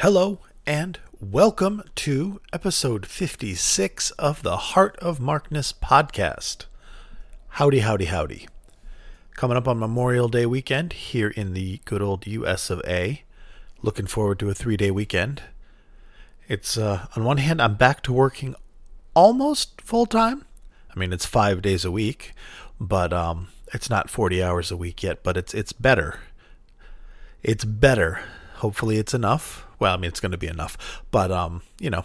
Hello and welcome to episode 56 of the Heart of Markness podcast. Howdy, howdy, howdy. Coming up on Memorial Day weekend here in the good old US of A. Looking forward to a three day weekend. It's, uh, on one hand, I'm back to working almost full time. I mean, it's five days a week, but um, it's not 40 hours a week yet, but it's, it's better. It's better. Hopefully, it's enough well, I mean, it's going to be enough, but um, you know,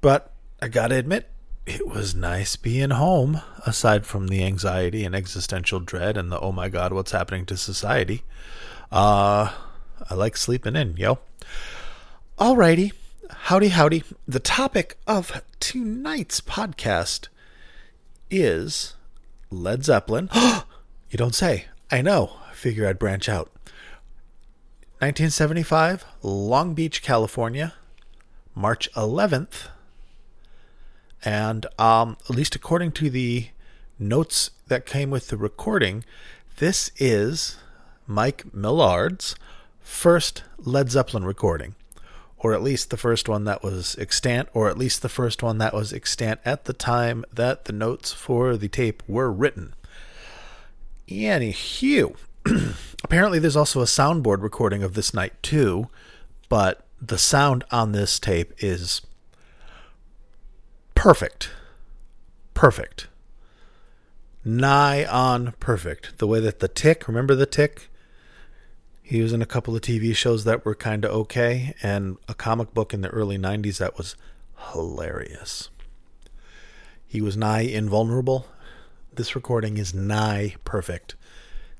but I got to admit, it was nice being home. Aside from the anxiety and existential dread and the oh my god, what's happening to society, uh, I like sleeping in, yo. Alrighty, howdy, howdy. The topic of tonight's podcast is Led Zeppelin. you don't say. I know. Figure I'd branch out. 1975, Long Beach, California, March 11th. And um, at least according to the notes that came with the recording, this is Mike Millard's first Led Zeppelin recording, or at least the first one that was extant, or at least the first one that was extant at the time that the notes for the tape were written. Anywho, apparently there's also a soundboard recording of this night too, but the sound on this tape is perfect. Perfect. Nigh on perfect. The way that the tick, remember the tick? He was in a couple of TV shows that were kind of okay, and a comic book in the early 90s that was hilarious. He was nigh invulnerable. This recording is nigh perfect.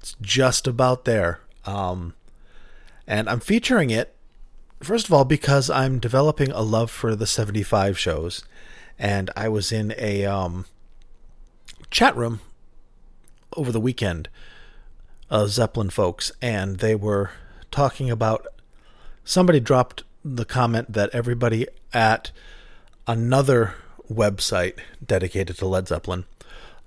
It's just about there. Um, and I'm featuring it, first of all, because I'm developing a love for the 75 shows. And I was in a um, chat room over the weekend, uh, Zeppelin folks, and they were talking about. Somebody dropped the comment that everybody at another website dedicated to Led Zeppelin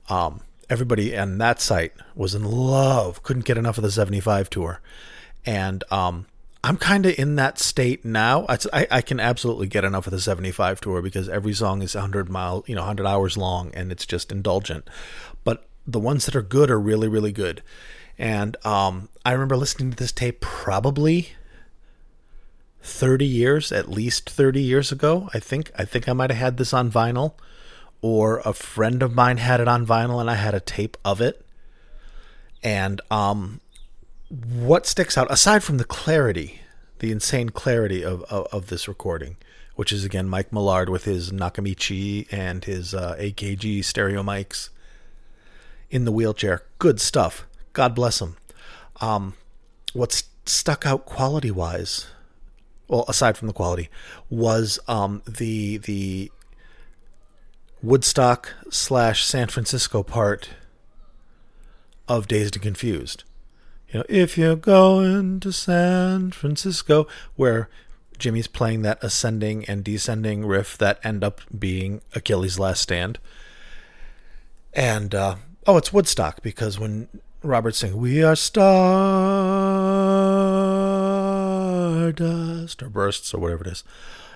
um, everybody on that site was in love, couldn't get enough of the 75 tour. And um, I'm kind of in that state now. I, I, can absolutely get enough of the 75 tour because every song is 100 mile, you know, 100 hours long and it's just indulgent. But the ones that are good are really, really good. And um, I remember listening to this tape probably 30 years, at least 30 years ago. I think I think I might have had this on vinyl or a friend of mine had it on vinyl and I had a tape of it. And um, what sticks out, aside from the clarity, the insane clarity of, of, of this recording, which is again Mike Millard with his Nakamichi and his uh, AKG stereo mics in the wheelchair. Good stuff. God bless him. Um, what stuck out quality wise, well, aside from the quality, was um, the the Woodstock slash San Francisco part of Dazed and Confused. You know, if you're going to San Francisco, where Jimmy's playing that ascending and descending riff that end up being Achilles' last stand. And uh, oh, it's Woodstock because when Robert's saying "We are stardust" or bursts or whatever it is,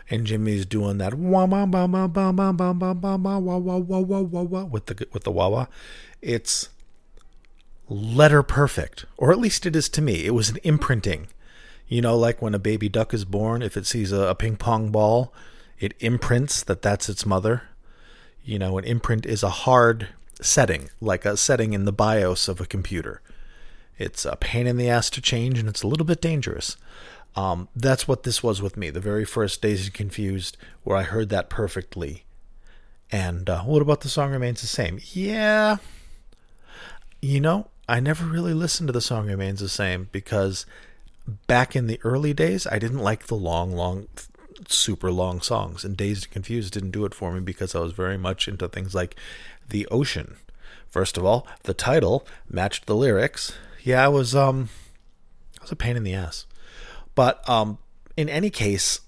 and Jimmy's doing that wah wah wah wah wah wah with the with the wah wah. It's letter perfect, or at least it is to me. It was an imprinting. You know, like when a baby duck is born, if it sees a, a ping pong ball, it imprints that that's its mother. You know, an imprint is a hard setting, like a setting in the BIOS of a computer. It's a pain in the ass to change, and it's a little bit dangerous. Um, that's what this was with me. The very first Dazed Confused, where I heard that perfectly. And uh, what about the song remains the same? Yeah, you know, I never really listened to the song remains the same because back in the early days, I didn't like the long, long, super long songs, and Dazed and Confused didn't do it for me because I was very much into things like the ocean. First of all, the title matched the lyrics. Yeah, I was um, I was a pain in the ass. But um, in any case,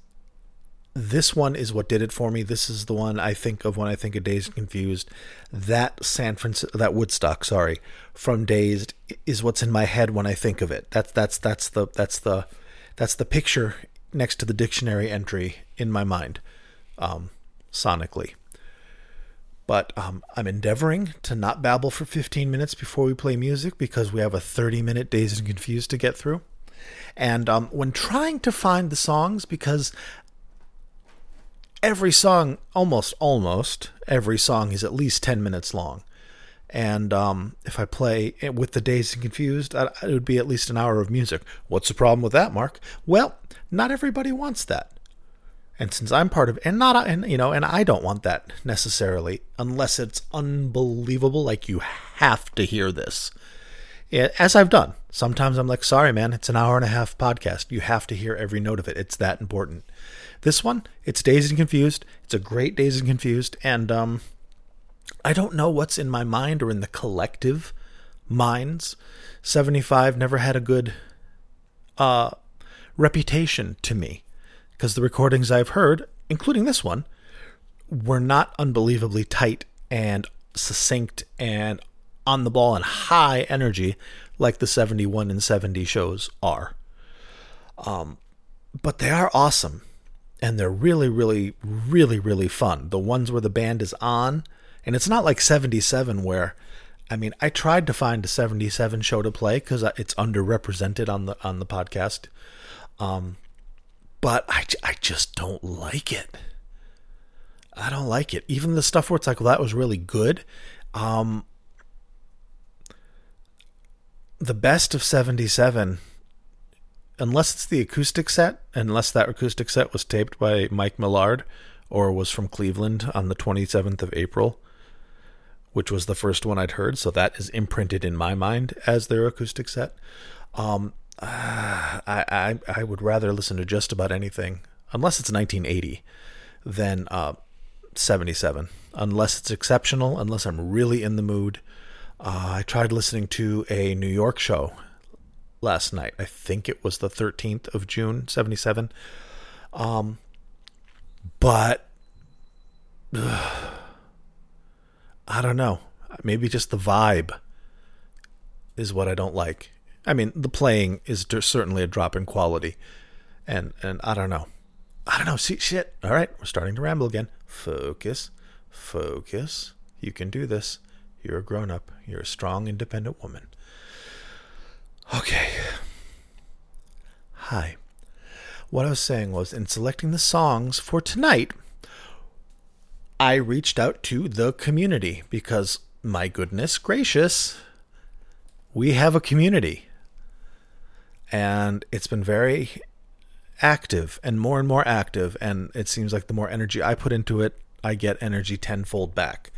this one is what did it for me. This is the one I think of when I think of Dazed Confused. That San Francisco, that Woodstock, sorry, from Dazed is what's in my head when I think of it. That's that's that's the that's the that's the picture next to the dictionary entry in my mind, um, sonically. But um, I'm endeavoring to not babble for 15 minutes before we play music because we have a 30 minute Dazed and Confused to get through. And um, when trying to find the songs, because every song, almost, almost every song is at least 10 minutes long. And um, if I play with the Dazed and Confused, it would be at least an hour of music. What's the problem with that, Mark? Well, not everybody wants that. And since I'm part of, and not, and you know, and I don't want that necessarily, unless it's unbelievable, like you have to hear this. As I've done, sometimes I'm like, sorry, man, it's an hour and a half podcast. You have to hear every note of it. It's that important. This one, it's Dazed and Confused. It's a great Dazed and Confused, and um, I don't know what's in my mind or in the collective minds. 75 never had a good uh, reputation to me because the recordings I've heard, including this one, were not unbelievably tight and succinct and on the ball and high energy like the 71 and 70 shows are. Um, but they are awesome and they're really, really, really, really fun. The ones where the band is on, and it's not like 77 where, I mean, I tried to find a 77 show to play because it's underrepresented on the on the podcast. Um, but I, I just don't like it. I don't like it. Even the stuff where it's like, well, that was really good. Um, the best of 77, unless it's the acoustic set, unless that acoustic set was taped by Mike Millard or was from Cleveland on the 27th of April, which was the first one I'd heard. So that is imprinted in my mind as their acoustic set. Um, I, I I would rather listen to just about anything, unless it's 1980, than uh, 77. Unless it's exceptional, unless I'm really in the mood. Uh, I tried listening to a New York show last night. I think it was the 13th of June, 77. Um, but uh, I don't know. Maybe just the vibe is what I don't like. I mean, the playing is certainly a drop in quality, and and I don't know, I don't know. See, shit. All right, we're starting to ramble again. Focus, focus. You can do this. You're a grown up. You're a strong, independent woman. Okay. Hi. What I was saying was, in selecting the songs for tonight, I reached out to the community because, my goodness gracious, we have a community and it's been very active and more and more active and it seems like the more energy i put into it i get energy tenfold back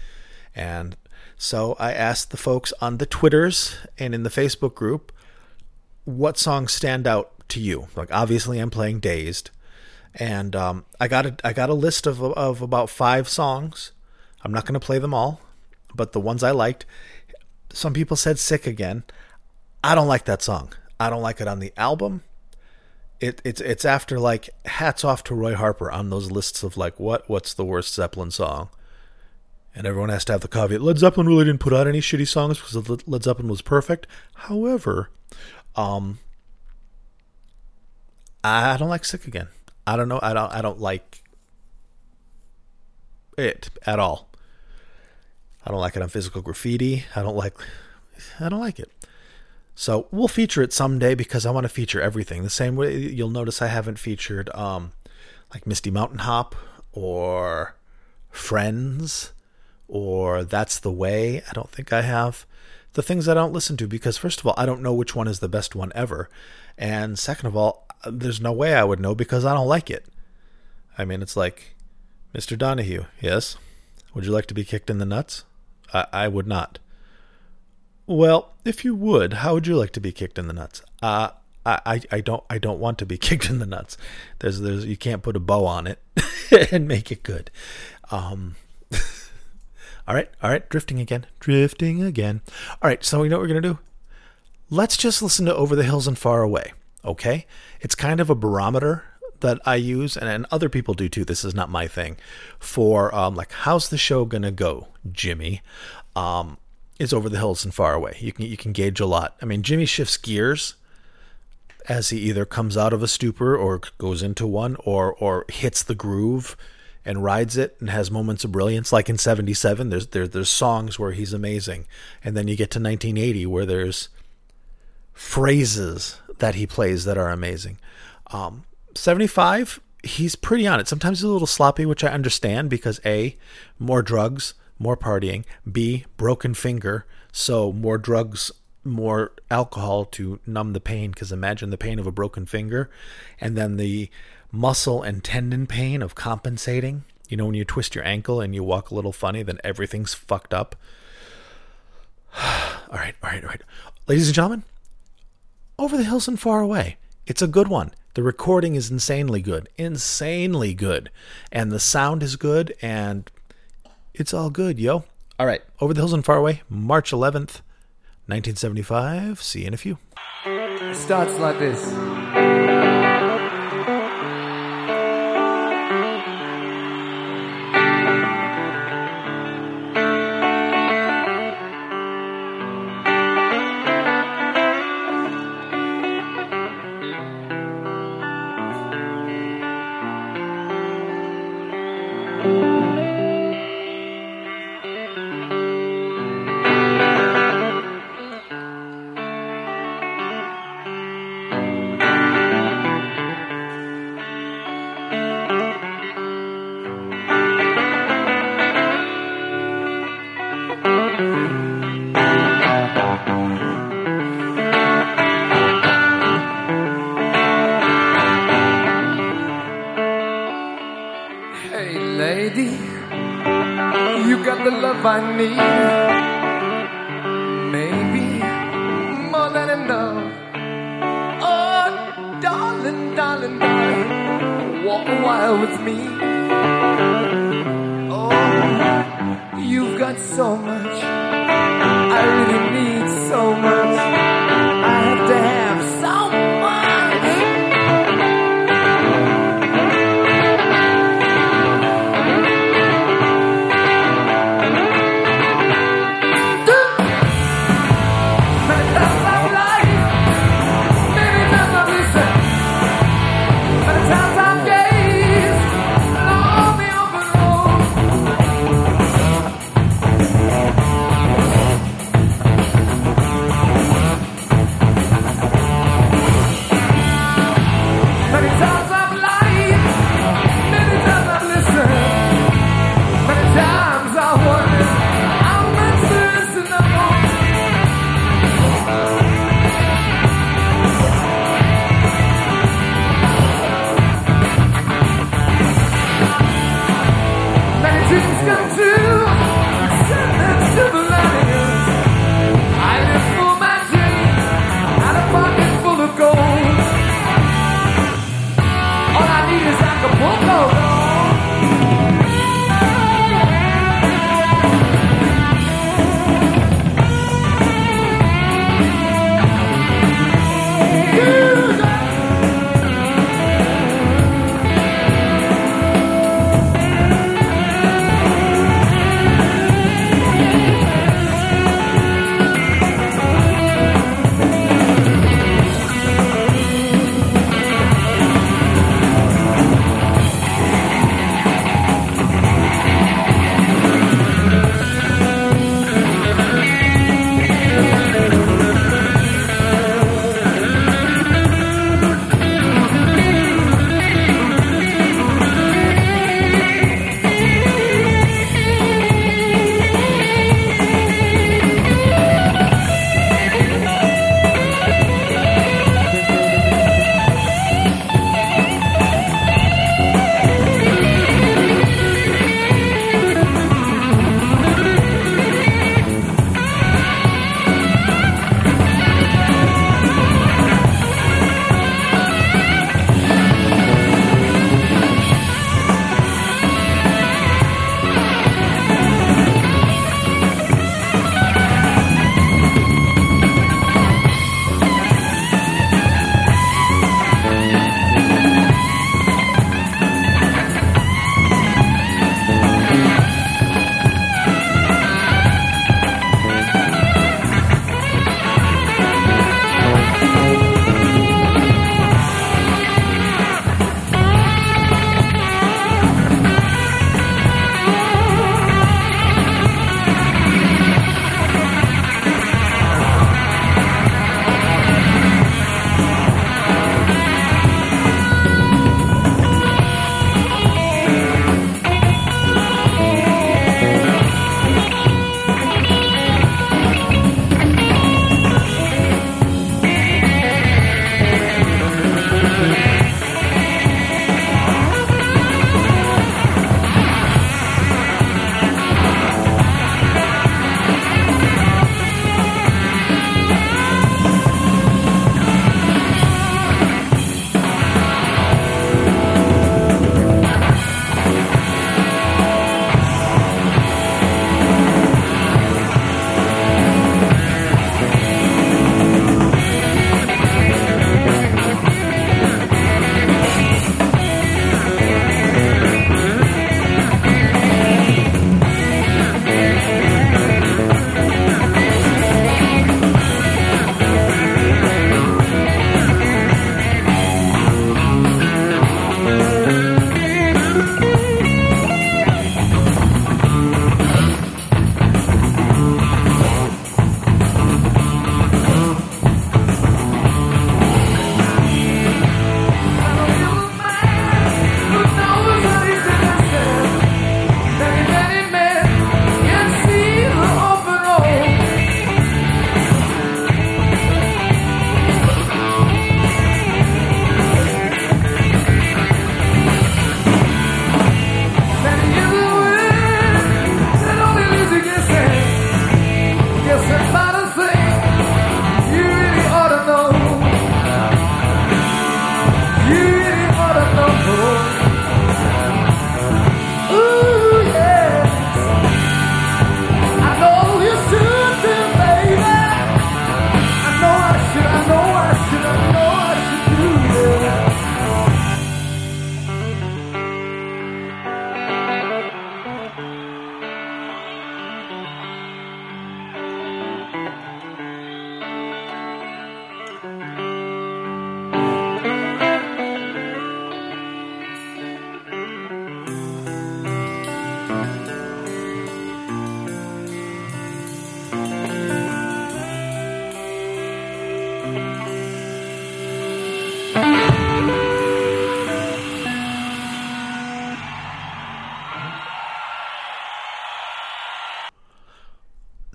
and so i asked the folks on the twitters and in the facebook group what songs stand out to you? Like obviously i'm playing dazed. And um, i got a i got a list of of about five songs. I'm not going to play them all but the ones i liked some people said sick again. I don't like that song. I don't like it on the album. It, it's it's after like hats off to Roy Harper on those lists of like what what's the worst Zeppelin song, and everyone has to have the caveat. Led Zeppelin really didn't put out any shitty songs because Led Zeppelin was perfect. However, um, I don't like Sick Again. I don't know. I don't. I don't like it at all. I don't like it on Physical Graffiti. I don't like. I don't like it. So we'll feature it someday because I want to feature everything. The same way you'll notice I haven't featured um, like Misty Mountain Hop or Friends or That's the Way. I don't think I have. The things I don't listen to because, first of all, I don't know which one is the best one ever. And second of all, there's no way I would know because I don't like it. I mean, it's like, Mr. Donahue, yes? Would you like to be kicked in the nuts? I, I would not. Well, if you would, how would you like to be kicked in the nuts? Uh, I, I don't I don't want to be kicked in the nuts. There's there's you can't put a bow on it and make it good. Um, all right, all right, drifting again, drifting again. All right, so we know what we're gonna do? Let's just listen to Over the Hills and Far Away. Okay, it's kind of a barometer that I use, and, and other people do too. This is not my thing. For um, like, how's the show gonna go, Jimmy? Um, is over the hills and far away. You can you can gauge a lot. I mean, Jimmy shifts gears as he either comes out of a stupor or goes into one or or hits the groove and rides it and has moments of brilliance. Like in 77 there's there, there's songs where he's amazing. And then you get to 1980 where there's phrases that he plays that are amazing. Um, 75 he's pretty on it. Sometimes he's a little sloppy which i understand because a more drugs more partying. B broken finger. So more drugs more alcohol to numb the pain because imagine the pain of a broken finger. And then the muscle and tendon pain of compensating you know when you twist your ankle and you walk a little funny then everything's fucked up all right all right all right ladies and gentlemen over the hills and far away it's a good one the recording is insanely good insanely good and the sound is good and it's all good yo all right over the hills and far away march 11th 1975. See you in a few. It starts like this.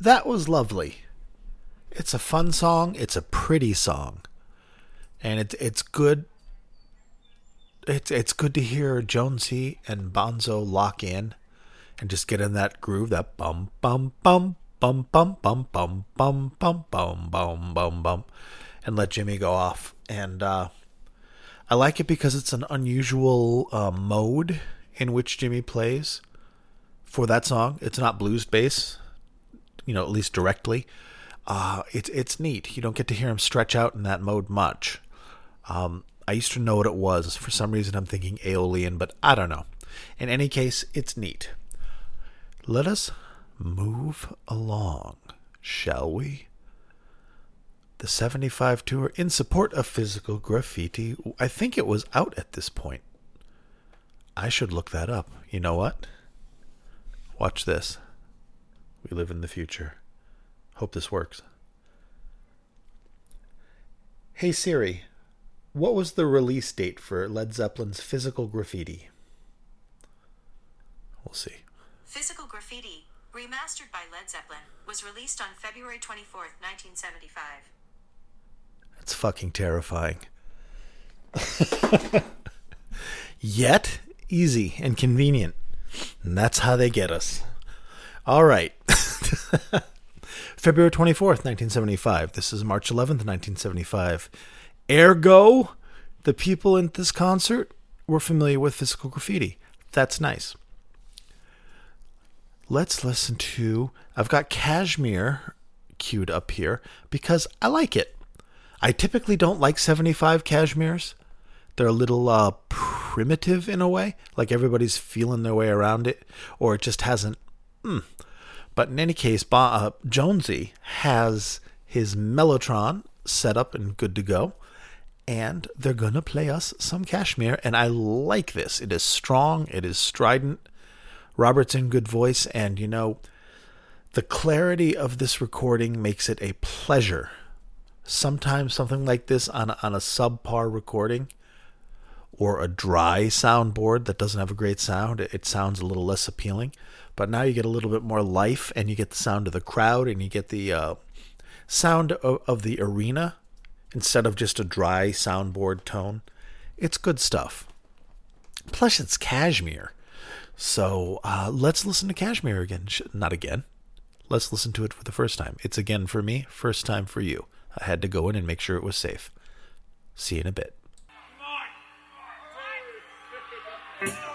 That was lovely. It's a fun song. It's a pretty song, and it's it's good. It's it's good to hear Jonesy and Bonzo lock in, and just get in that groove. That bum bum bum bum bum bum bum bum bum bum bum bum bum, and let Jimmy go off. And uh, I like it because it's an unusual uh, mode in which Jimmy plays for that song. It's not blues bass, you know, at least directly. Uh, it's it's neat. You don't get to hear him stretch out in that mode much. Um, I used to know what it was. For some reason, I'm thinking Aeolian, but I don't know. In any case, it's neat. Let us move along, shall we? The 75 tour in support of physical graffiti. I think it was out at this point. I should look that up. You know what? Watch this. We live in the future. Hope this works. Hey Siri, what was the release date for Led Zeppelin's Physical Graffiti? We'll see. Physical Graffiti, remastered by Led Zeppelin, was released on February 24th, 1975. That's fucking terrifying. Yet easy and convenient. And that's how they get us. All right. February 24th, 1975. This is March 11th, 1975. Ergo, the people in this concert were familiar with physical graffiti. That's nice. Let's listen to. I've got Kashmir queued up here because I like it. I typically don't like 75 Kashmirs. They're a little uh, primitive in a way, like everybody's feeling their way around it, or it just hasn't. Mm. But in any case, uh, Jonesy has his Mellotron set up and good to go, and they're gonna play us some Kashmir, and I like this. It is strong, it is strident. Robert's in good voice, and you know, the clarity of this recording makes it a pleasure. Sometimes something like this on a, on a subpar recording or a dry soundboard that doesn't have a great sound, it sounds a little less appealing. But now you get a little bit more life, and you get the sound of the crowd, and you get the uh, sound of, of the arena instead of just a dry soundboard tone. It's good stuff. Plus, it's Kashmir. So uh, let's listen to Kashmir again. Not again. Let's listen to it for the first time. It's again for me, first time for you. I had to go in and make sure it was safe. See you in a bit.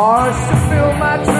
Stars to fill my dreams.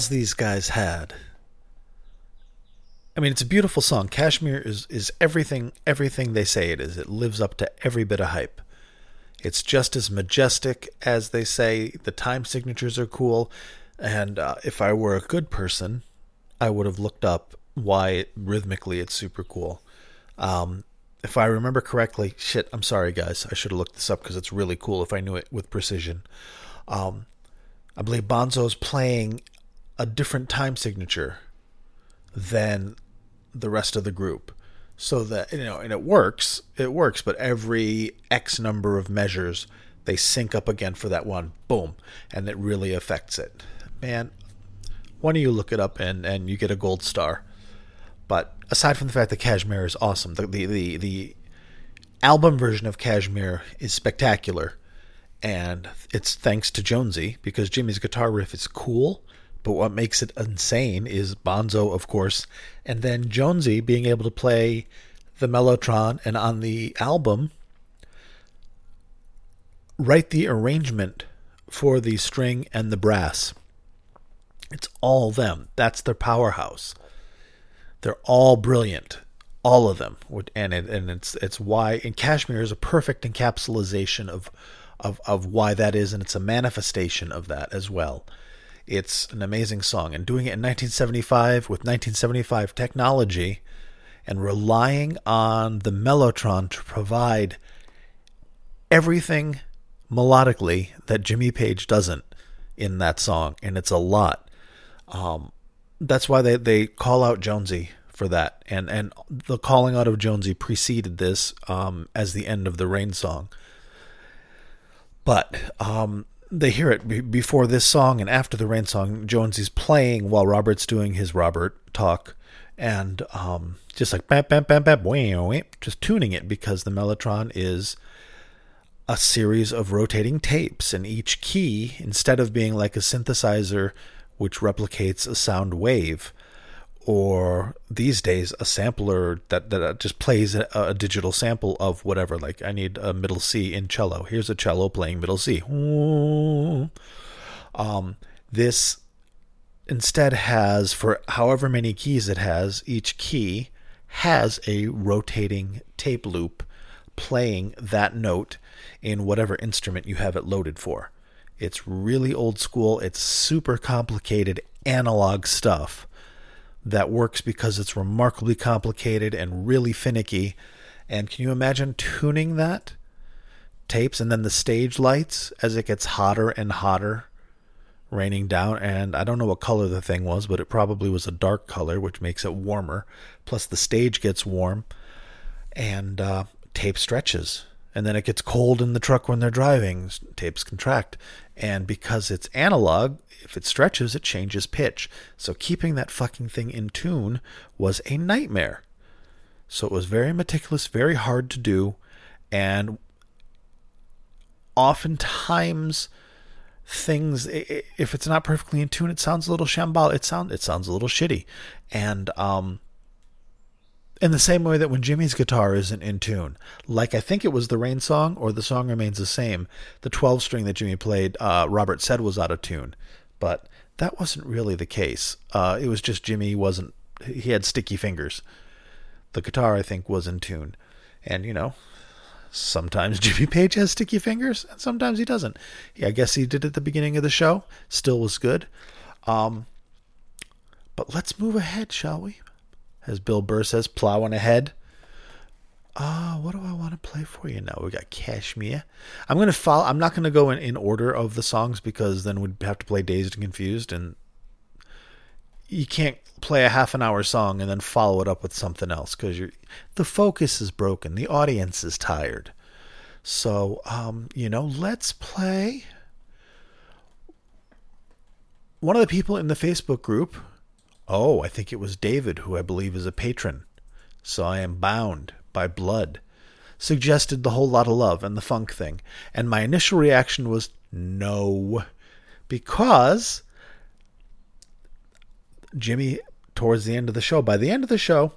Balls these guys had. I mean, it's a beautiful song. Kashmir is is everything everything they say it is. It lives up to every bit of hype. It's just as majestic as they say. The time signatures are cool, and uh, if I were a good person, I would have looked up why rhythmically it's super cool. Um, if I remember correctly, shit, I'm sorry, guys. I should have looked this up because it's really cool if I knew it with precision. Um, I believe Bonzo's playing a different time signature than the rest of the group. So that, you know, and it works, it works, but every X number of measures, they sync up again for that one. Boom. And it really affects it. Man, why don't you look it up and, and you get a gold star? But aside from the fact that Kashmir is awesome, the, the, the, the album version of Kashmir is spectacular. And it's thanks to Jonesy because Jimmy's guitar riff is cool, but what makes it insane is Bonzo, of course, and then Jonesy being able to play the Mellotron and on the album write the arrangement for the string and the brass. It's all them. That's their powerhouse. They're all brilliant, all of them, and it, and it's it's why and Kashmir is a perfect encapsulation of of of why that is, and it's a manifestation of that as well. It's an amazing song, and doing it in 1975 with 1975 technology, and relying on the mellotron to provide everything melodically that Jimmy Page doesn't in that song, and it's a lot. Um, that's why they, they call out Jonesy for that, and and the calling out of Jonesy preceded this um, as the end of the Rain song. But um, they hear it b- before this song and after the Rain song. Jonesy's playing while Robert's doing his Robert talk, and um, just like bam bam bam bam, wah, just tuning it because the Mellotron is a series of rotating tapes, and each key, instead of being like a synthesizer which replicates a sound wave, or these days a sampler that, that just plays a, a, digital sample of whatever. Like I need a middle C in cello. Here's a cello playing middle C. Um, this instead has for however many keys it has, each key has a rotating tape loop playing that note in whatever instrument you have it loaded for. It's really old school. It's super complicated analog stuff that works because it's remarkably complicated and really finicky. And can you imagine tuning that tapes and then the stage lights as it gets hotter and hotter, raining down? And I don't know what color the thing was, but it probably was a dark color, which makes it warmer. Plus, the stage gets warm and uh, tape stretches and then it gets cold in the truck when they're driving. Tapes contract. And because it's analog, if it stretches, it changes pitch. So keeping that fucking thing in tune was a nightmare. So it was very meticulous, very hard to do. And oftentimes things if it's not perfectly in tune it sounds a little shambal it sound it sounds a little shitty and um in the same way that when Jimmy's guitar isn't in tune, like I think it was the Rain song or the song remains the same, the 12 string that Jimmy played, uh, Robert said was out of tune, but that wasn't really the case. Uh, it was just Jimmy wasn't, he had sticky fingers. The guitar, I think, was in tune. And, you know, sometimes Jimmy Page has sticky fingers and sometimes he doesn't. Yeah, I guess he did at the beginning of the show, still was good. Um, but let's move ahead, shall we? As Bill Burr says, plowing ahead. Ah, uh, what do I want to play for you now? We got Kashmir. I'm gonna follow. I'm not gonna go in, in order of the songs because then we'd have to play Dazed and Confused, and you can't play a half an hour song and then follow it up with something else because the focus is broken. The audience is tired. So, um, you know, let's play. One of the people in the Facebook group Oh, I think it was David, who I believe is a patron. So I am bound by blood. Suggested the Whole Lotta Love and the funk thing. And my initial reaction was no. Because Jimmy, towards the end of the show, by the end of the show,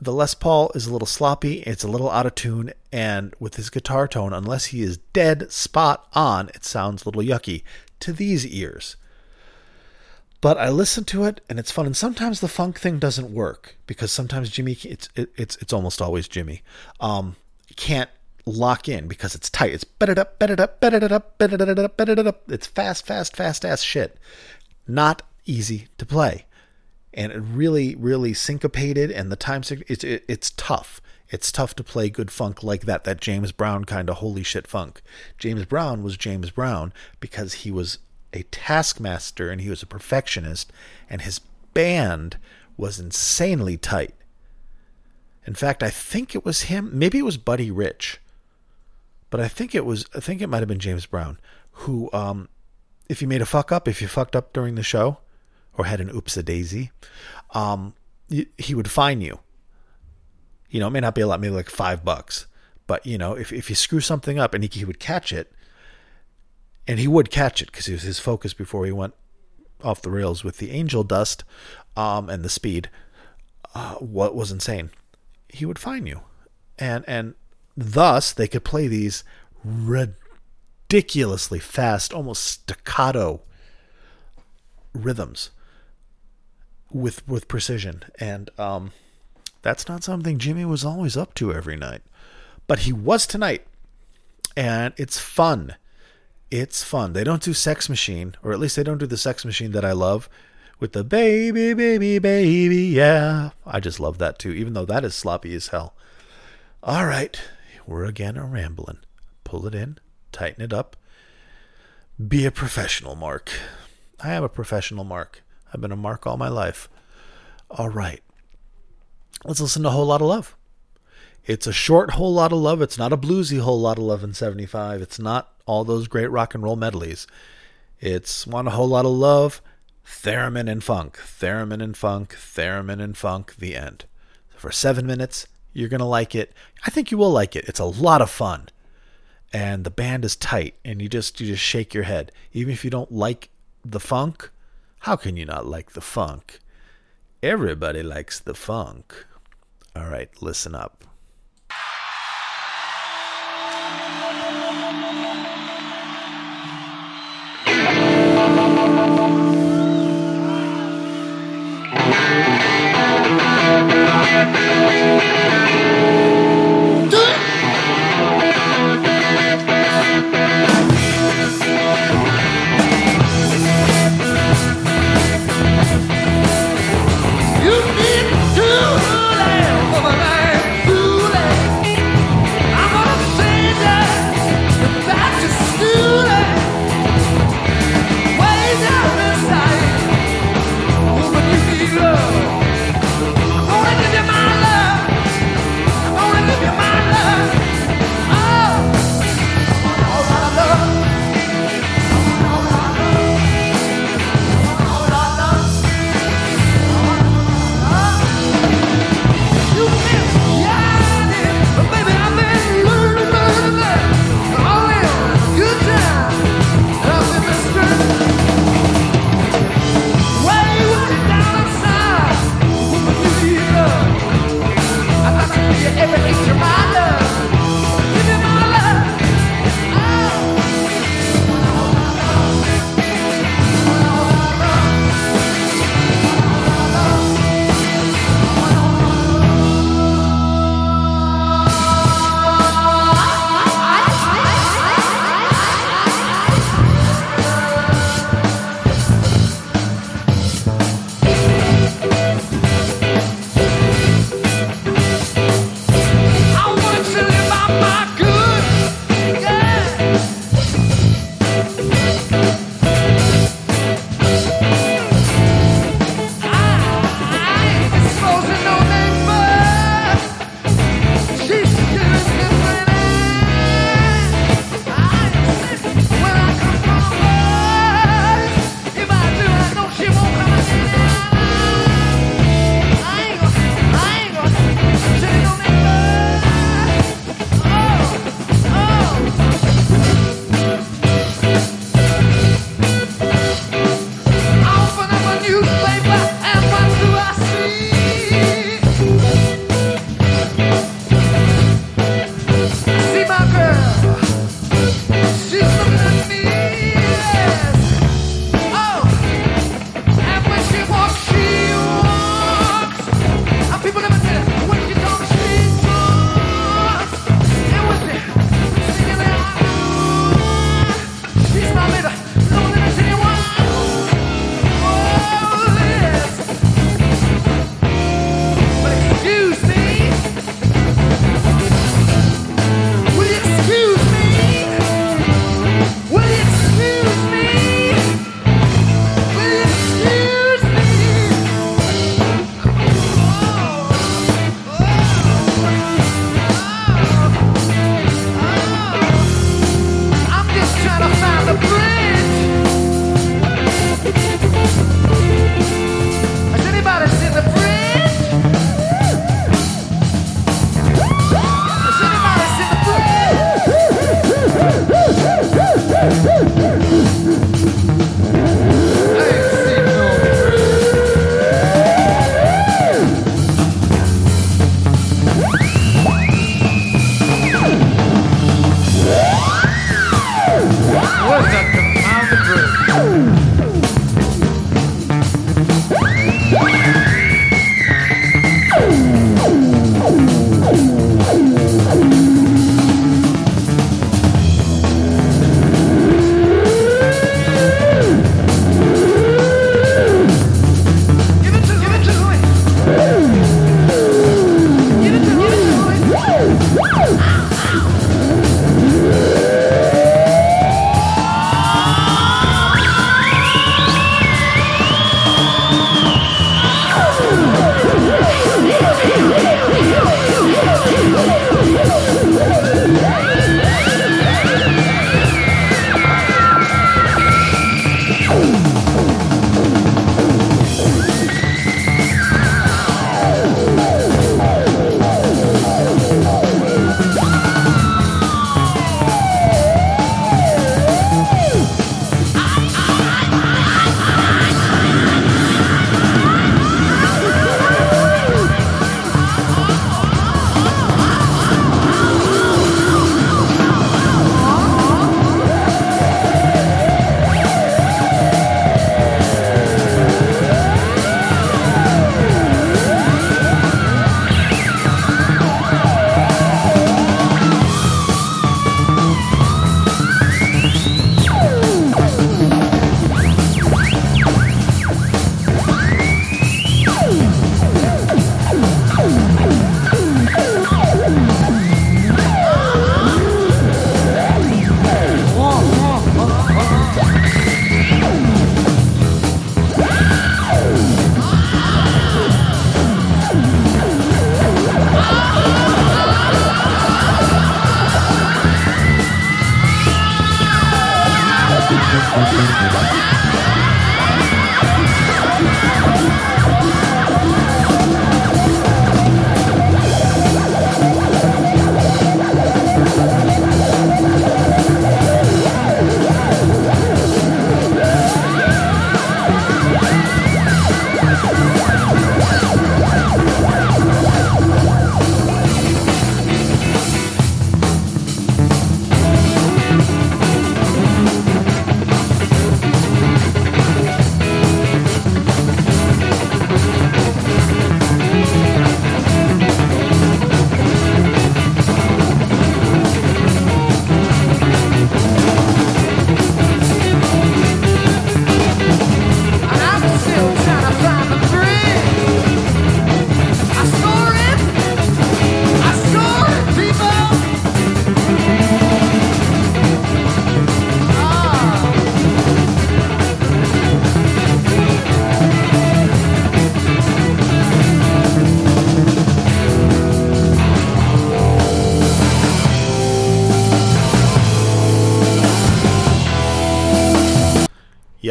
the Les Paul is a little sloppy, it's a little out of tune, and with his guitar tone, unless he is dead spot on, it sounds a little yucky to these ears. But I listen to it and it's fun. And sometimes the funk thing doesn't work because sometimes Jimmy, it's it, it's it's almost always Jimmy, um, can't lock in because it's tight. It's better up, better up, better up, better up, better up. It's fast, fast, fast ass shit. Not easy to play, and it really, really syncopated. And the time it's it, it's tough. It's tough to play good funk like that. That James Brown kind of holy shit funk. James Brown was James Brown because he was a taskmaster and he was a perfectionist, and his band was insanely tight. In fact, I think it was him. Maybe it was Buddy Rich, but I think it was. I think it might have been James Brown who, um, if you made a fuck up, if you fucked up during the show, or had an oops a daisy, um, he would fine you. You know, it may not be a lot, maybe like five bucks, but you know, if if you screw something up and he, he would catch it, and he would catch it because it was his focus before he went off the rails with the angel dust um, and the speed. Uh, what was insane? He would fine you, and and thus they could play these ridiculously fast, almost staccato rhythms with with precision, and um, that's not something Jimmy was always up to every night, but he was tonight, and it's fun it's fun. They don't do Sex Machine, or at least they don't do the Sex Machine that I love with the baby, baby, baby, yeah. I just love that too, even though that is sloppy as hell. All right, we're again a rambling. Pull it in, tighten it up. Be a professional, Mark. I am a professional, Mark. I've been a Mark all my life. All right, let's listen to a Whole Lotta Love. It's a short Whole Lotta Love. It's not a bluesy Whole Lotta Love in 75. It's not all those great rock and roll medleys. It's a Whole Lotta Love, theremin and funk, theremin and funk, theremin and funk, the end. For seven minutes, you're going to like it. I think you will like it. It's a lot of fun. And the band is tight and you just you just shake your head. Even if you don't like the funk, how can you not like the funk? Everybody likes the funk. All right, listen up. Música Everything's your mind.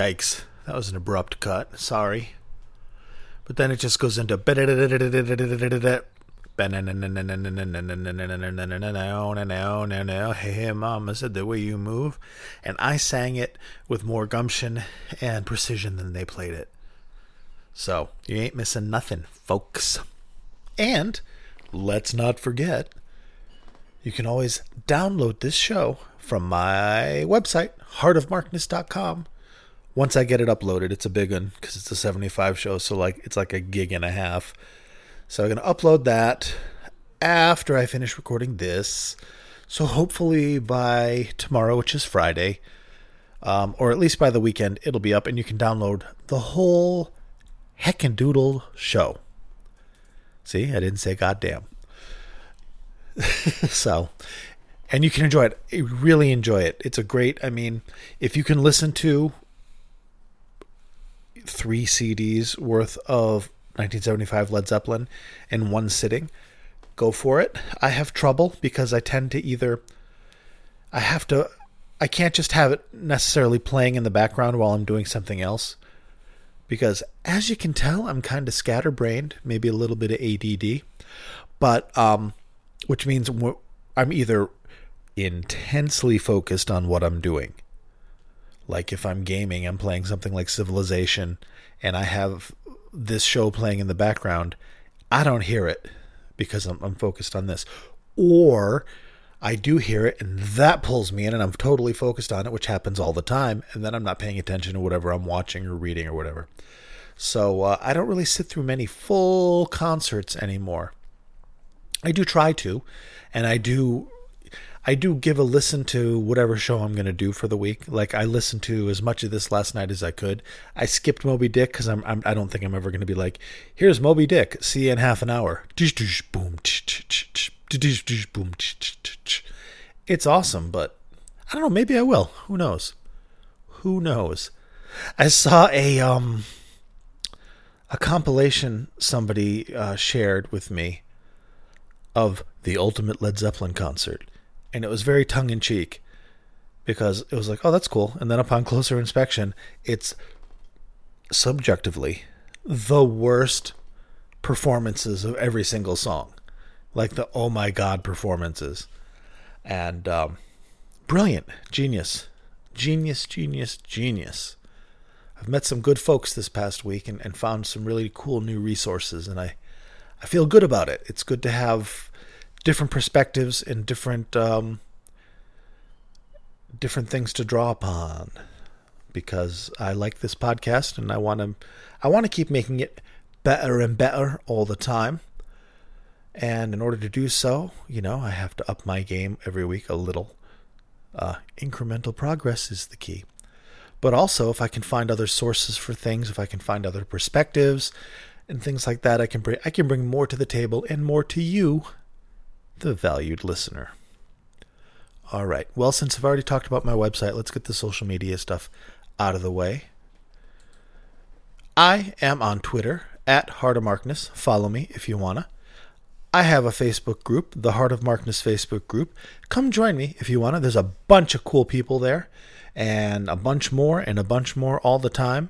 Yikes. That was an abrupt cut. Sorry. But then it just goes into Hey, mama said the way you move. And I sang it with more gumption and precision than they played it. So you ain't missing nothing, folks. And let's not forget, you can always download this show from my website, heartofmarkness.com. Once I get it uploaded, it's a big one because it's a 75 show, so like it's like a gig and a half. So I'm gonna upload that after I finish recording this. So hopefully by tomorrow, which is Friday, um, or at least by the weekend, it'll be up, and you can download the whole heckin' doodle show. See, I didn't say goddamn. so, and you can enjoy it. You really enjoy it. It's a great. I mean, if you can listen to three CDs worth of 1975 Led Zeppelin in one sitting, go for it. I have trouble because I tend to either I have to I can't just have it necessarily playing in the background while I'm doing something else. Because as you can tell I'm kind of scatterbrained, maybe a little bit of ADD, but um which means I'm either intensely focused on what I'm doing like if I'm gaming, I'm playing something like Civilization and I have this show playing in the background, I don't hear it because I'm, I'm focused on this. Or I do hear it and that pulls me in and I'm totally focused on it, which happens all the time. And then I'm not paying attention to whatever I'm watching or reading or whatever. So uh, I don't really sit through many full concerts anymore. I do try to, and I do I do give a listen to whatever show I'm going to do for the week. Like I listened to as much of this last night as I could. I skipped Moby Dick because I'm, I'm I don't think I'm ever going to be like, here's Moby Dick. See you in half an hour. Boom. Boom. It's awesome, but I don't know. Maybe I will. Who knows? Who knows? I saw a um a compilation somebody uh, shared with me of the ultimate Led Zeppelin concert and it was very tongue in cheek because it was like, oh, that's cool. And then upon closer inspection, it's subjectively the worst performances of every single song, like the oh my god performances, and um, brilliant, genius, genius, genius, genius. I've met some good folks this past week and, and found some really cool new resources, and I, I feel good about it. It's good to have different perspectives and different um, different things to draw upon because I like this podcast and I want to I want to keep making it better and better all the time. And in order to do so, you know, I have to up my game every week a little. Uh, incremental progress is the key. But also, if I can find other sources for things, if I can find other perspectives and things like that, I can bring I can bring more to the table and more to you the valued listener. All right. Well, since I've already talked about my website, let's get the social media stuff out of the way. I am on Twitter at Heart of Markness. Follow me if you wanna. I have a Facebook group, the Heart of Markness Facebook group. Come join me if you want to. There's a bunch of cool people there, and a bunch more, and a bunch more all the time.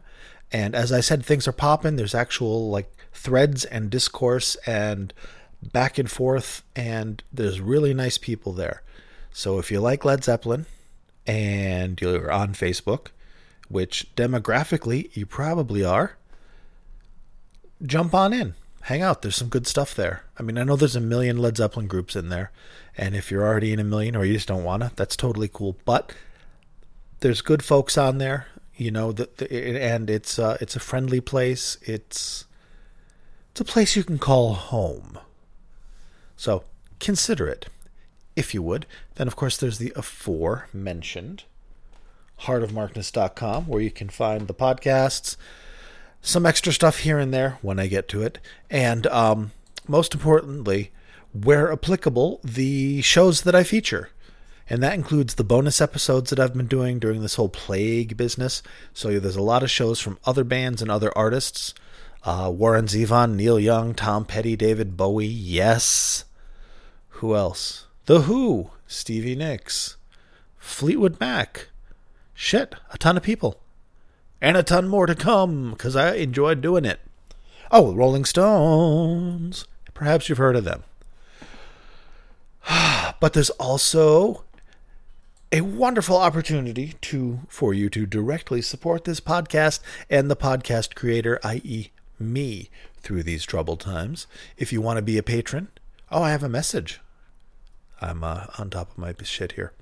And as I said, things are popping. There's actual like threads and discourse and back and forth, and there's really nice people there. So if you like Led Zeppelin and you're on Facebook, which demographically you probably are, jump on in, hang out. There's some good stuff there. I mean, I know there's a million Led Zeppelin groups in there, and if you're already in a million or you just don't wanna, that's totally cool. But there's good folks on there, you know, the, the, and it's uh, it's a friendly place. It's it's a place you can call home. So consider it, if you would. Then, of course, there's the aforementioned heartofmarkness.com where you can find the podcasts, some extra stuff here and there when I get to it, and um, most importantly, where applicable, the shows that I feature. And that includes the bonus episodes that I've been doing during this whole plague business. So there's a lot of shows from other bands and other artists. Uh, Warren Zevon, Neil Young, Tom Petty, David Bowie. Yes. Who else? The Who, Stevie Nicks, Fleetwood Mac. Shit, a ton of people. And a ton more to come because I enjoyed doing it. Oh, Rolling Stones. Perhaps you've heard of them. but there's also a wonderful opportunity to for you to directly support this podcast and the podcast creator, i.e., me, through these troubled times. If you want to be a patron, oh, I have a message. I'm uh, on top of my shit here.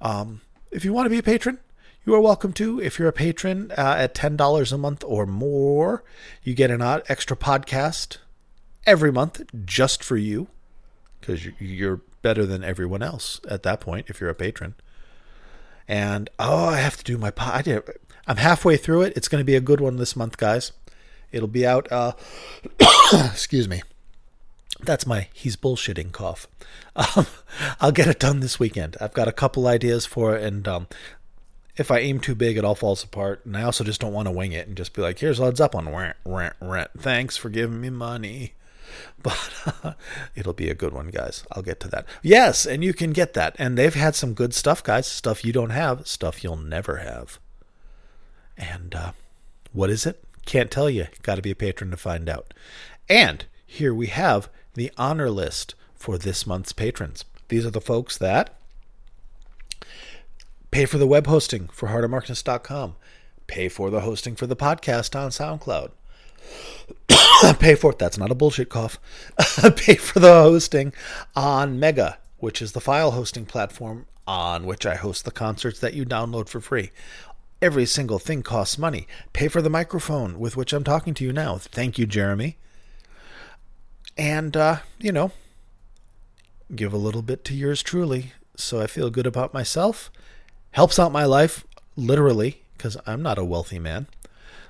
Um, if you want to be a patron, you are welcome to. If you're a patron uh, at $10 a month or more, you get an extra podcast every month just for you because you're better than everyone else at that point if you're a patron. And oh, I have to do my pod. I'm halfway through it. It's going to be a good one this month, guys. It'll be out. Uh, excuse me. That's my he's bullshitting cough. Um, I'll get it done this weekend. I've got a couple ideas for it, and um, if I aim too big, it all falls apart. And I also just don't want to wing it and just be like, "Here's heads up on rent, rent, rent. Thanks for giving me money." But uh, it'll be a good one, guys. I'll get to that. Yes, and you can get that. And they've had some good stuff, guys. Stuff you don't have, stuff you'll never have. And uh, what is it? Can't tell you. Got to be a patron to find out. And here we have the honor list for this month's patrons. These are the folks that pay for the web hosting for heartofmarkness.com, pay for the hosting for the podcast on SoundCloud, pay for it. that's not a bullshit cough, pay for the hosting on Mega, which is the file hosting platform on which I host the concerts that you download for free. Every single thing costs money. Pay for the microphone with which I'm talking to you now. Thank you, Jeremy. And, uh, you know, give a little bit to yours truly so I feel good about myself. Helps out my life, literally, because I'm not a wealthy man.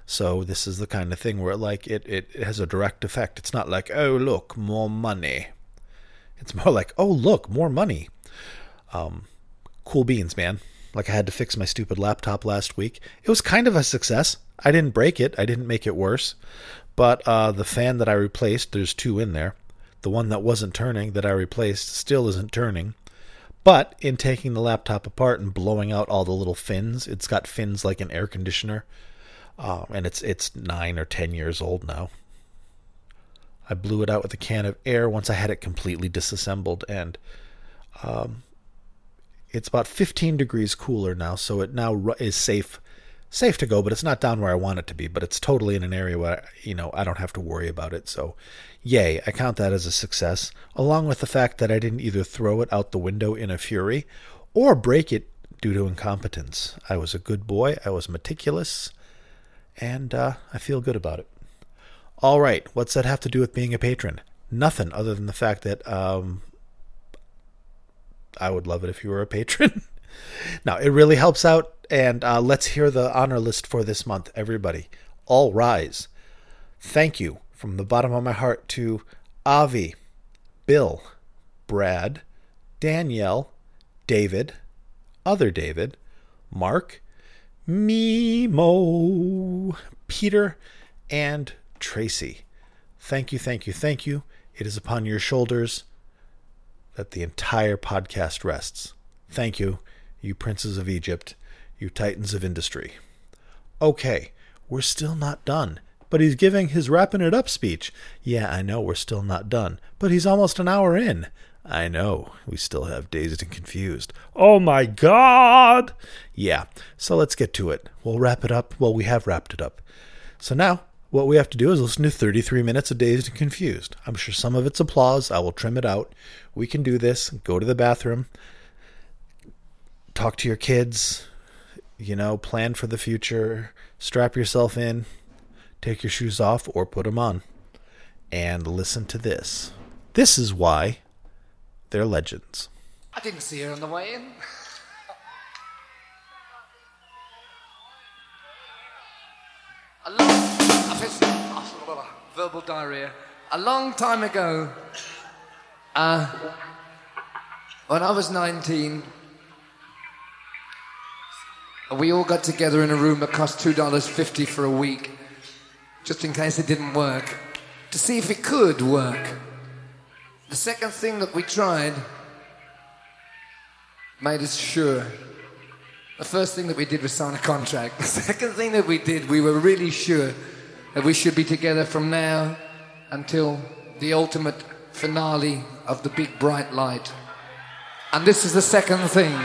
So this is the kind of thing where like it, it has a direct effect. It's not like, oh look, more money. It's more like, oh look, more money. Um, cool beans, man. Like I had to fix my stupid laptop last week. It was kind of a success. I didn't break it. I didn't make it worse. But uh, the fan that I replaced, there's two in there. The one that wasn't turning that I replaced still isn't turning. But in taking the laptop apart and blowing out all the little fins, it's got fins like an air conditioner, uh, and it's it's nine or ten years old now. I blew it out with a can of air once I had it completely disassembled, and um, it's about 15 degrees cooler now, so it now is safe safe to go, but it's not down where I want it to be. But it's totally in an area where you know I don't have to worry about it. So, yay! I count that as a success, along with the fact that I didn't either throw it out the window in a fury or break it due to incompetence. I was a good boy. I was meticulous, and uh, I feel good about it. All right, what's that have to do with being a patron? Nothing other than the fact that um, I would love it if you were a patron. now, it really helps out and uh, let's hear the honor list for this month, everybody. All rise. Thank you from the bottom of my heart to Avi, Bill, Brad, Danielle, David, other David, Mark, Mimo, Peter, and Tracy. Thank you, thank you, thank you. It is upon your shoulders that the entire podcast rests. Thank you, you princes of Egypt, you titans of industry. Okay, we're still not done. But he's giving his wrapping it up speech. Yeah, I know we're still not done. But he's almost an hour in. I know, we still have dazed and confused. Oh my god! Yeah, so let's get to it. We'll wrap it up. Well, we have wrapped it up. So now, what we have to do is listen to 33 minutes of Dazed and Confused. I'm sure some of it's applause. I will trim it out. We can do this. Go to the bathroom. Talk to your kids. You know, plan for the future. Strap yourself in. Take your shoes off or put them on. And listen to this. This is why they're legends. I didn't see her on the way in. A long, Verbal diarrhea. A long time ago, uh, when I was 19, we all got together in a room that cost $2.50 for a week, just in case it didn't work, to see if it could work. The second thing that we tried made us sure. The first thing that we did was sign a contract. The second thing that we did, we were really sure that we should be together from now until the ultimate finale of the big bright light. And this is the second thing.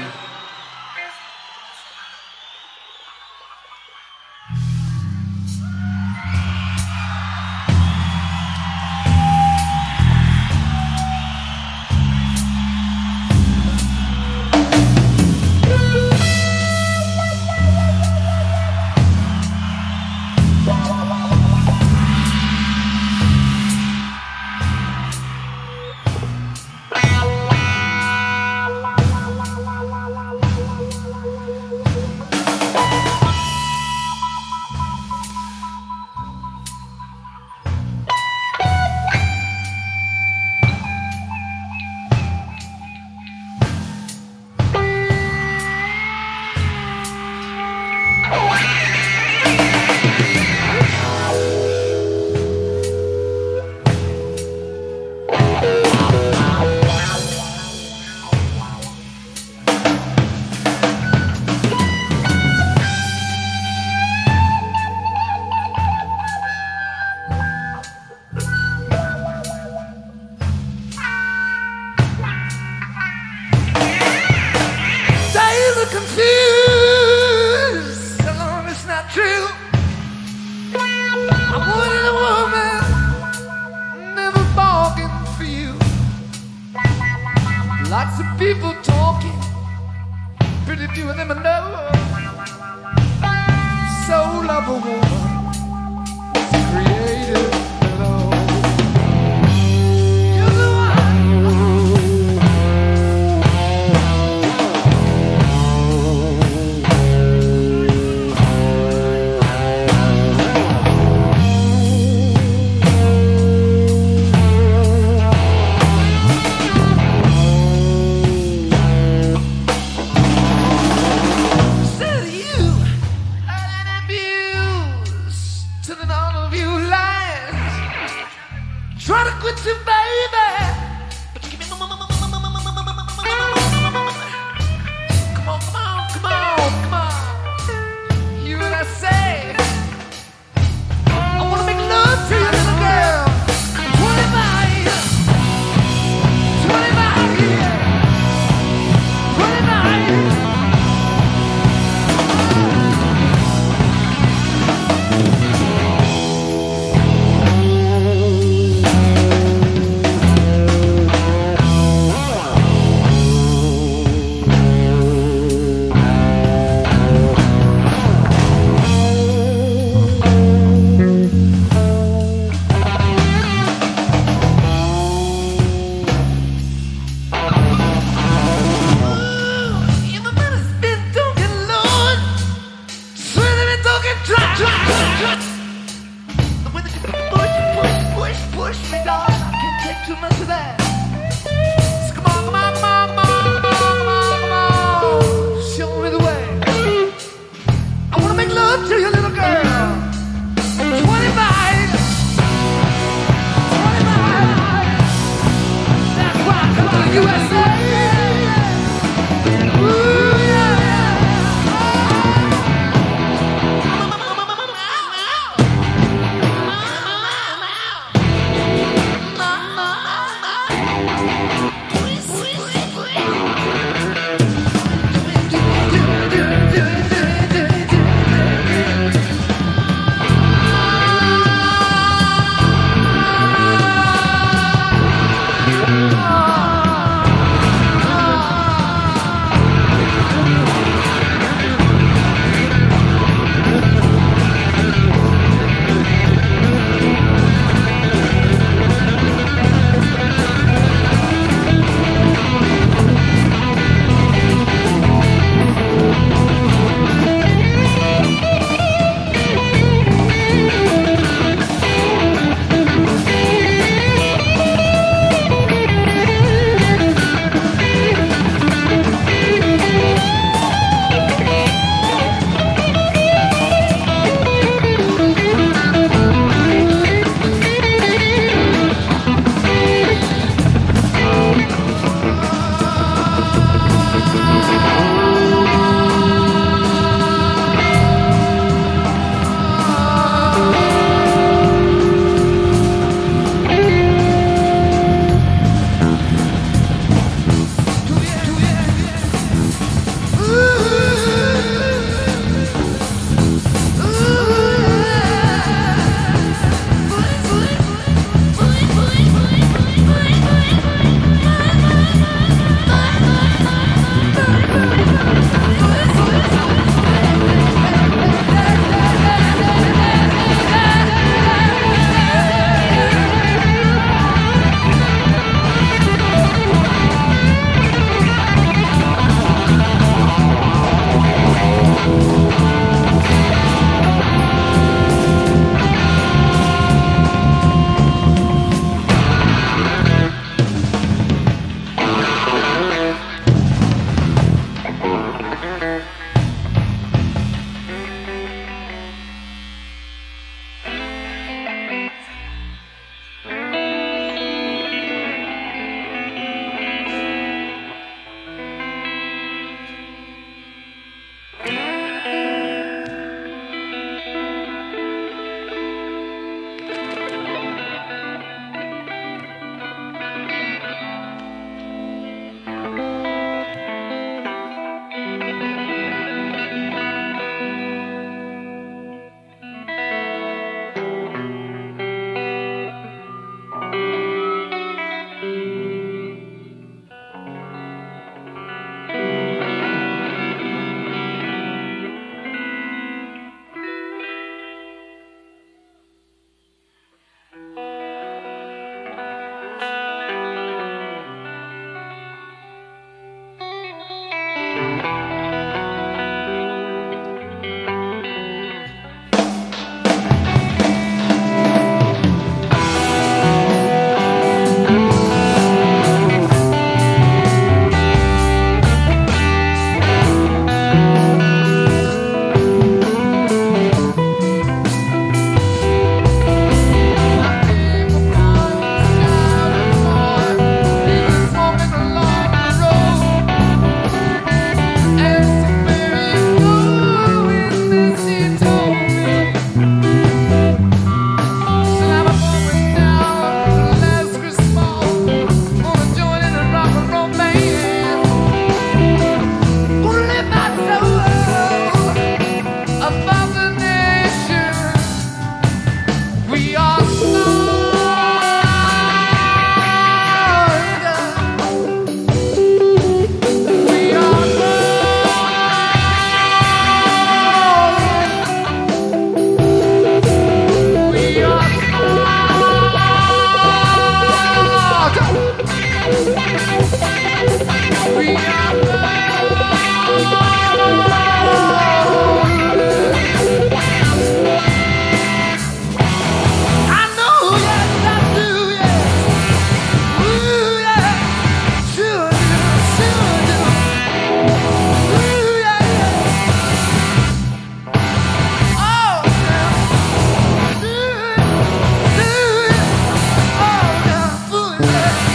Yeah.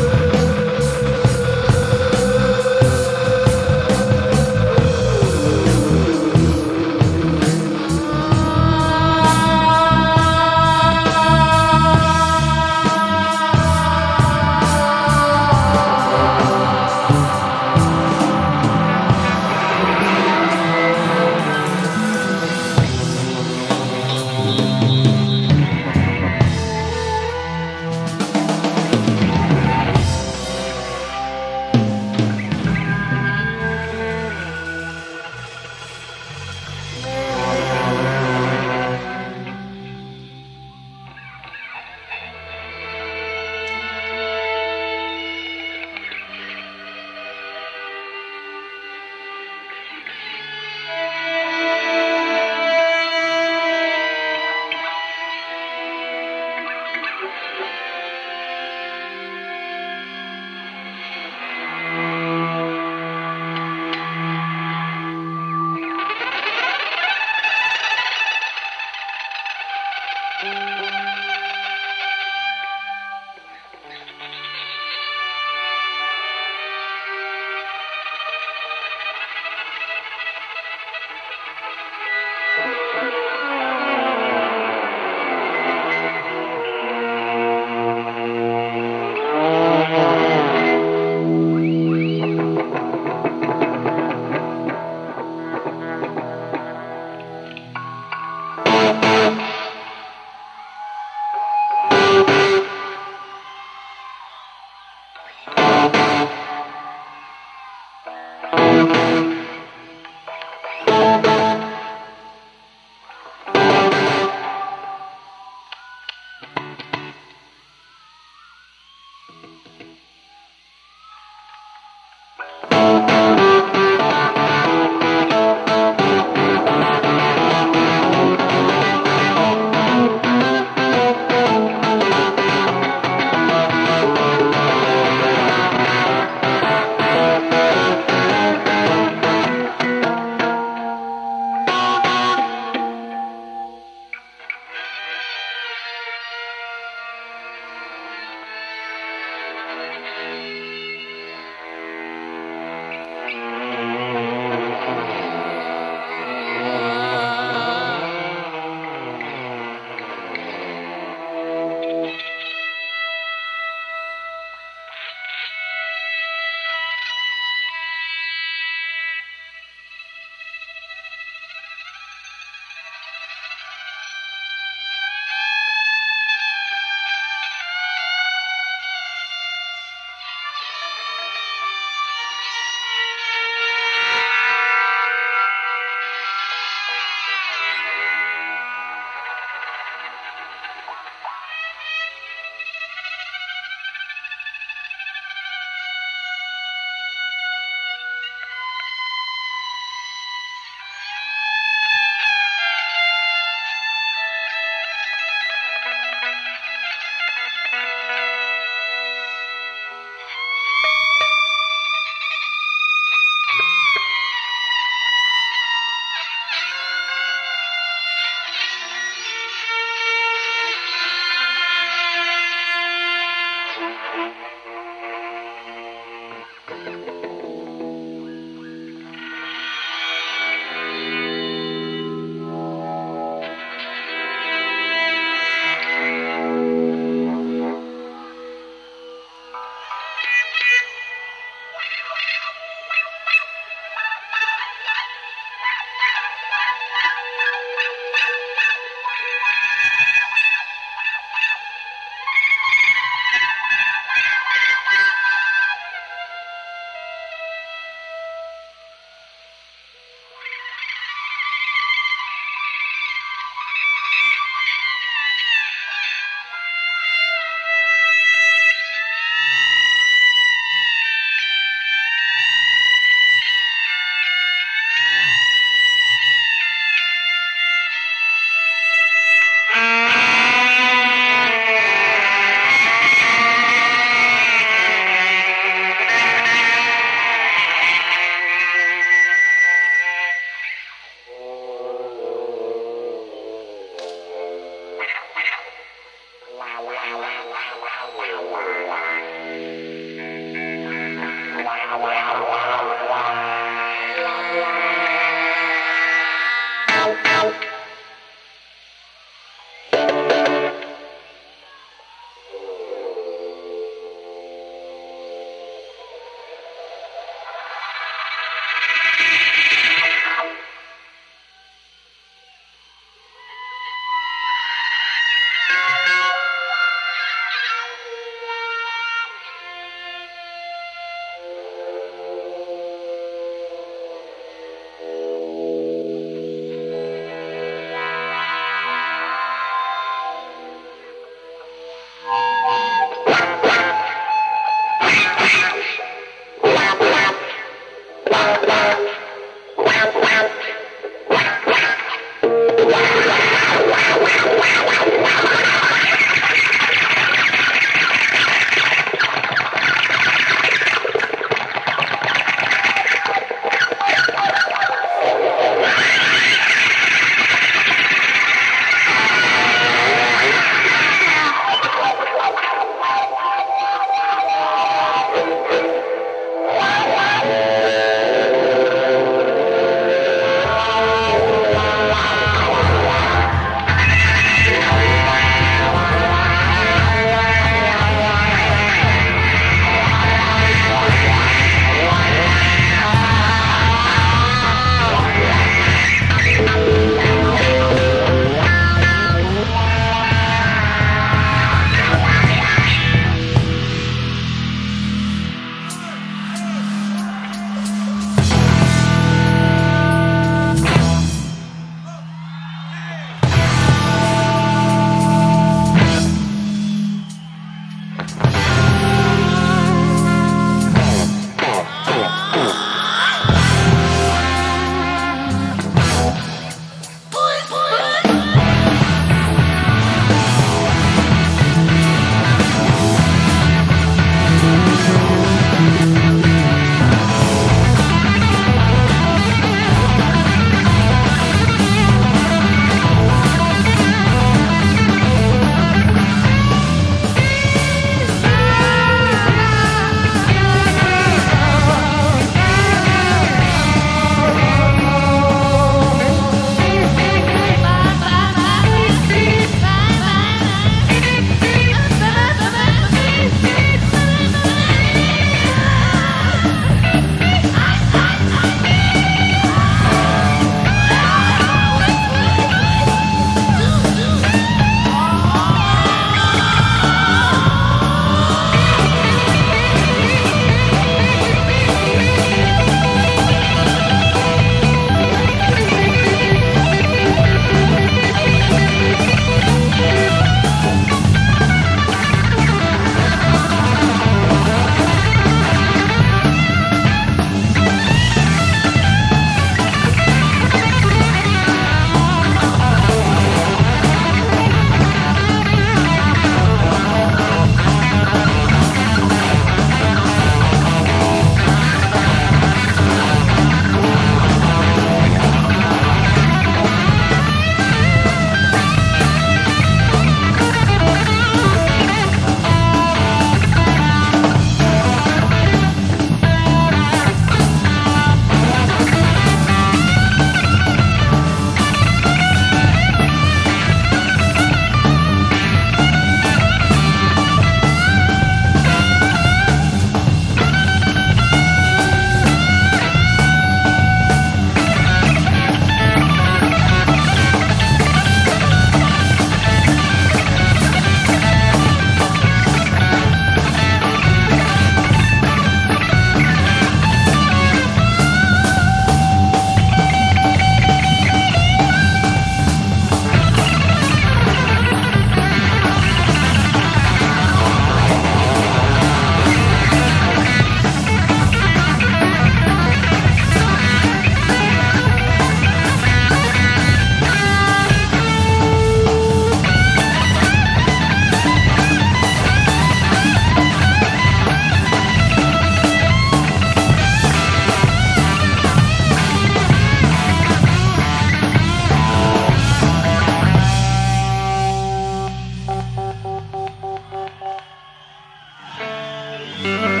Show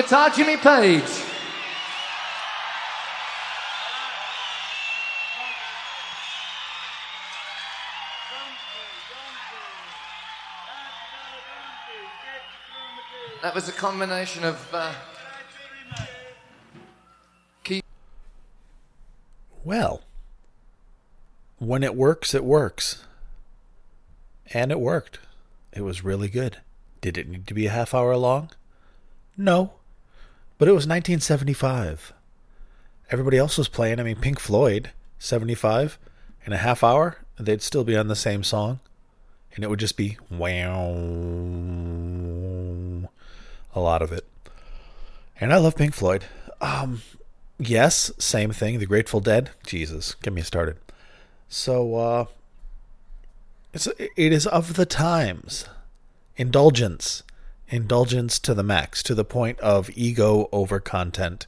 guitar, Jimmy Page. That was a combination of uh, key. Well, when it works, it works. And it worked. It was really good. Did it need to be a half hour long? No. But it was 1975. Everybody else was playing. I mean, Pink Floyd, 75, in a half hour, they'd still be on the same song. And it would just be wow. A lot of it. And I love Pink Floyd. Um, yes, same thing. The Grateful Dead. Jesus, get me started. So, uh, it's it is of the times. Indulgence, indulgence to the max, to the point of ego over content,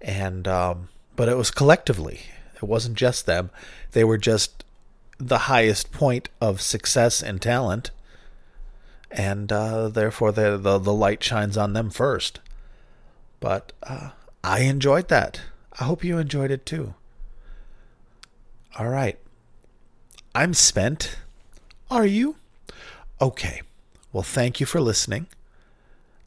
and um, but it was collectively. It wasn't just them. They were just the highest point of success and talent, and uh, therefore the, the the light shines on them first. But uh, I enjoyed that. I hope you enjoyed it too. All right. I'm spent. Are you? Okay. Well, thank you for listening.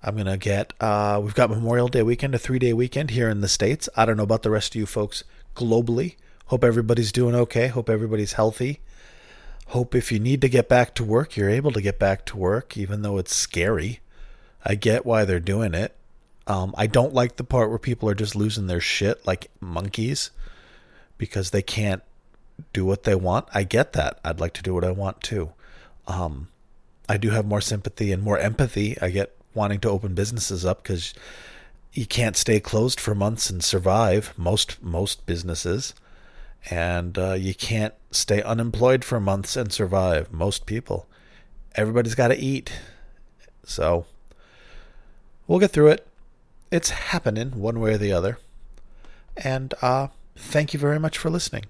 I'm going to get, uh, we've got Memorial Day weekend, a three day weekend here in the States. I don't know about the rest of you folks globally. Hope everybody's doing okay. Hope everybody's healthy. Hope if you need to get back to work, you're able to get back to work, even though it's scary. I get why they're doing it. Um, I don't like the part where people are just losing their shit like monkeys because they can't do what they want. I get that. I'd like to do what I want too. Um, I do have more sympathy and more empathy. I get wanting to open businesses up because you can't stay closed for months and survive. Most most businesses, and uh, you can't stay unemployed for months and survive. Most people. Everybody's got to eat, so we'll get through it. It's happening one way or the other. And uh, thank you very much for listening.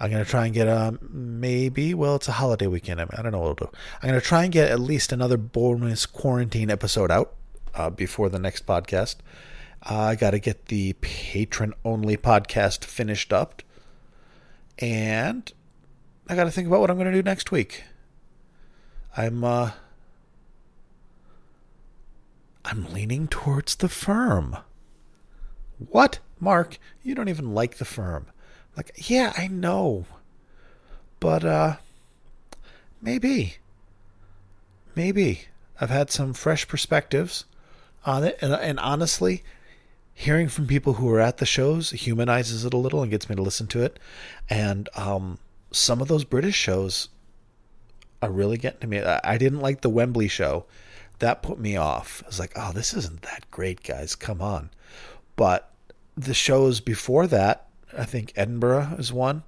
I'm to try and get a maybe, well, it's a holiday weekend. I don't know what I'll do. I'm to try and get at least another bonus quarantine episode out uh, before the next podcast. Uh, I got to get the patron only podcast finished up. And I got to think about what I'm to do next week. I'm, uh, I'm leaning towards the firm. What? Mark, you don't even like the firm. Like, yeah, I know. But, uh, maybe. Maybe. I've had some fresh perspectives on it. And, and honestly, hearing from people who are at the shows humanizes it a little and gets me to listen to it. And, um, some of those British shows are really getting to me. I didn't like the Wembley show. That put me off. I was like, oh, this isn't that great, guys. Come on. But the shows before that, I think Edinburgh is one.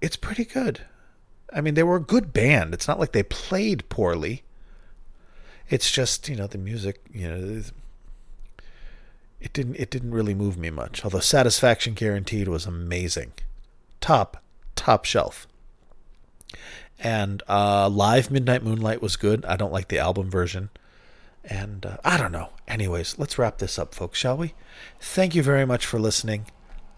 It's pretty good. I mean, they were a good band. It's not like they played poorly. It's just, you know, the music, you know, it didn't it didn't really move me much. Although Satisfaction Guaranteed was amazing. Top top shelf. And uh, live Midnight Moonlight was good. I don't like the album version. And uh, I don't know. Anyways, let's wrap this up, folks, shall we? Thank you very much for listening.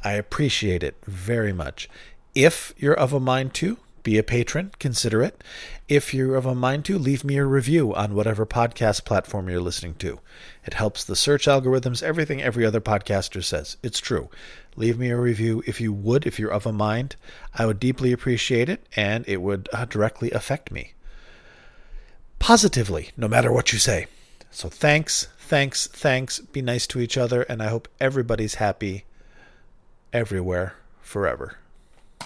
I appreciate it very much. If you're of a mind to, be a patron, consider it. If you're of a mind to, leave me a review on whatever podcast platform you're listening to. It helps the search algorithms, everything every other podcaster says. It's true. Leave me a review if you would, if you're of a mind. I would deeply appreciate it, and it would uh, directly affect me. Positively, no matter what you say. So thanks, thanks, thanks. Be nice to each other, and I hope everybody's happy everywhere forever.